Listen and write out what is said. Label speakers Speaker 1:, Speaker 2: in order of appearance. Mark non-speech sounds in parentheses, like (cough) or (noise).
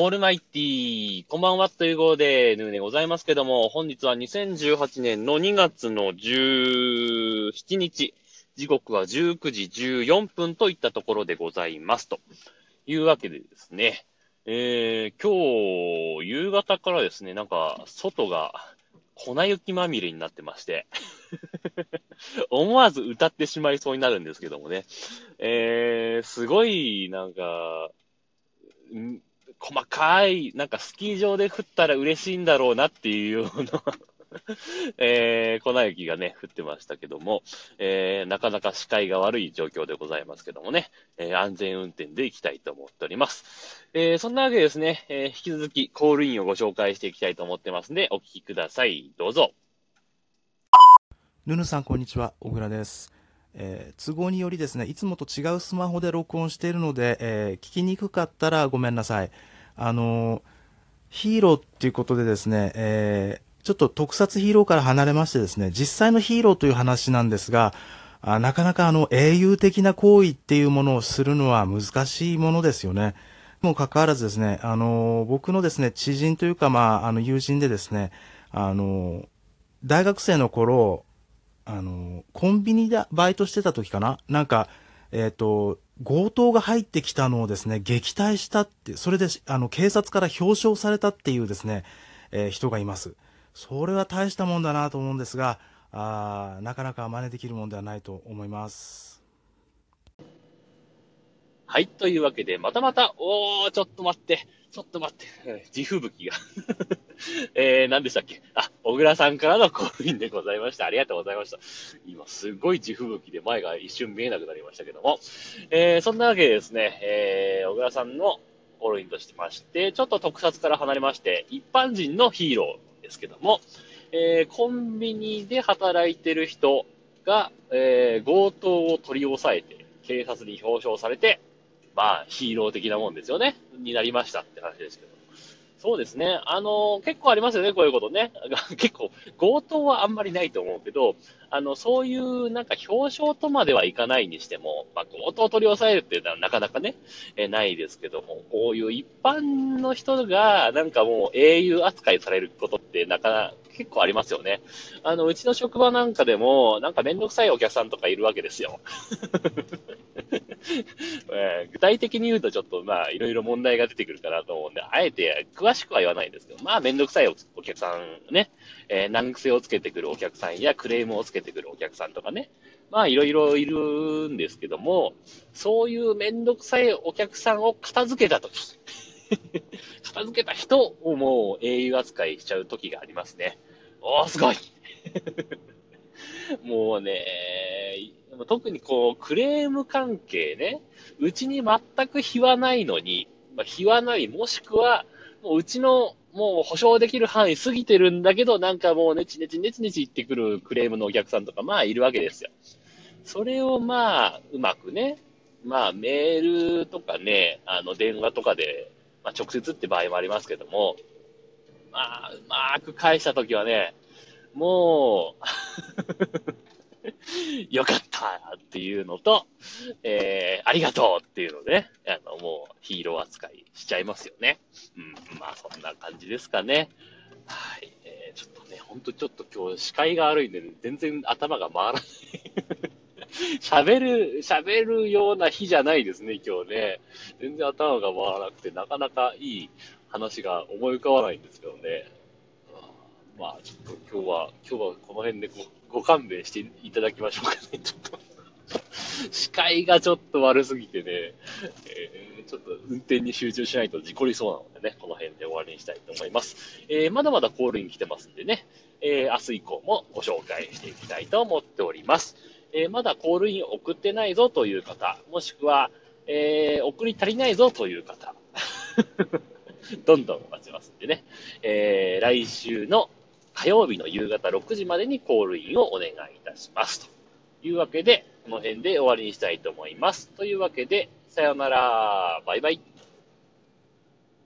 Speaker 1: オールマイティー、こんばんはという号で、ヌーでございますけども、本日は2018年の2月の17日、時刻は19時14分といったところでございます。というわけでですね、えー、今日、夕方からですね、なんか、外が粉雪まみれになってまして (laughs) 思わず歌ってしまいそうになるんですけどもね、えー、すごい、なんか、細かい、なんかスキー場で降ったら嬉しいんだろうなっていうような (laughs) えー、粉雪がね、降ってましたけども、えー、なかなか視界が悪い状況でございますけどもね、えー、安全運転で行きたいと思っております。えー、そんなわけでですね、えー、引き続きコールインをご紹介していきたいと思ってますんで、お聞きください。どうぞ。
Speaker 2: ぬぬさん、こんにちは。小倉です。えー、都合によりですね、いつもと違うスマホで録音しているので、えー、聞きにくかったらごめんなさい。あのー、ヒーローっていうことでですね、え、ちょっと特撮ヒーローから離れましてですね、実際のヒーローという話なんですが、あなかなかあの英雄的な行為っていうものをするのは難しいものですよね。もかかわらずですね、あの、僕のですね、知人というか、まあ、あの、友人でですね、あの、大学生の頃、あの、コンビニでバイトしてた時かな？なんか、えっ、ー、と、強盗が入ってきたのをですね、撃退したって、それで、あの、警察から表彰されたっていうですね、えー、人がいます。それは大したもんだなと思うんですが、あなかなか真似できるもんではないと思います。
Speaker 1: はい。というわけで、またまた、おー、ちょっと待って、ちょっと待って、地吹雪が (laughs) えー、何でしたっけ？あ、小倉さんからのコールインでございました。ありがとうございました。今、すごい地吹雪で前が一瞬見えなくなりましたけども、えー、そんなわけでですね、えー、小倉さんのコールインとしてまして、ちょっと特撮から離れまして、一般人のヒーローですけども、えー、コンビニで働いてる人が、えー、強盗を取り押さえて、警察に表彰されて、まあ、ヒーロー的なもんですよね。になりましたって話ですけど。そうですね。あの、結構ありますよね、こういうことね。(laughs) 結構、強盗はあんまりないと思うけど、あの、そういうなんか表彰とまではいかないにしても、まあ、強盗を取り押さえるっていうのはなかなかね、えないですけども、こういう一般の人がなんかもう英雄扱いされることってなかなか結構ありますよね。あの、うちの職場なんかでも、なんかめんどくさいお客さんとかいるわけですよ。具体的に言うとちょっとまあいろいろ問題が出てくるかなと思うんで、あえて詳しくは言わないんですけど、まあめんどくさいお客さんね、えー、難癖をつけてくるお客さんやクレームをつけてくるお客さんとかね、まあいろいろいるんですけども、そういうめんどくさいお客さんを片付けたとき、(laughs) 片付けた人をもう英雄扱いしちゃうときがありますね。おー、すごい (laughs) もうね、特にこう、クレーム関係ね、うちに全く非はないのに、まあ、非はない、もしくは、もううちのもう保証できる範囲過ぎてるんだけど、なんかもうネチネチネチネチ言ってくるクレームのお客さんとか、まあいるわけですよ。それをまあ、うまくね、まあメールとかね、あの電話とかで、まあ直接って場合もありますけども、まあ、うまく返したときはね、もう (laughs) (laughs) よかったっていうのと、えー、ありがとうっていうのでね、あの、もうヒーロー扱いしちゃいますよね。うん、まあそんな感じですかね。はい。えー、ちょっとね、ほんとちょっと今日視界が悪いんで、ね、全然頭が回らない (laughs) 喋る、喋るような日じゃないですね、今日ね。全然頭が回らなくて、なかなかいい話が思い浮かばないんですけどね。まあ、ちょっと今日は、今日はこの辺でごご勘弁していただきましょうかね、ちょっと。視界がちょっと悪すぎてね、えー、ちょっと運転に集中しないと事故りそうなのでね、この辺で終わりにしたいと思います。えー、まだまだコールイン来てますんでね、えー、明日以降もご紹介していきたいと思っております。えー、まだコールイン送ってないぞという方、もしくは、えー、送り足りないぞという方、(laughs) どんどん待ちますんでね、えー、来週の火曜日の夕方6時までにコールインをお願いいたします。というわけで、この辺で終わりにしたいと思います。というわけで、さようなら。バイバイ。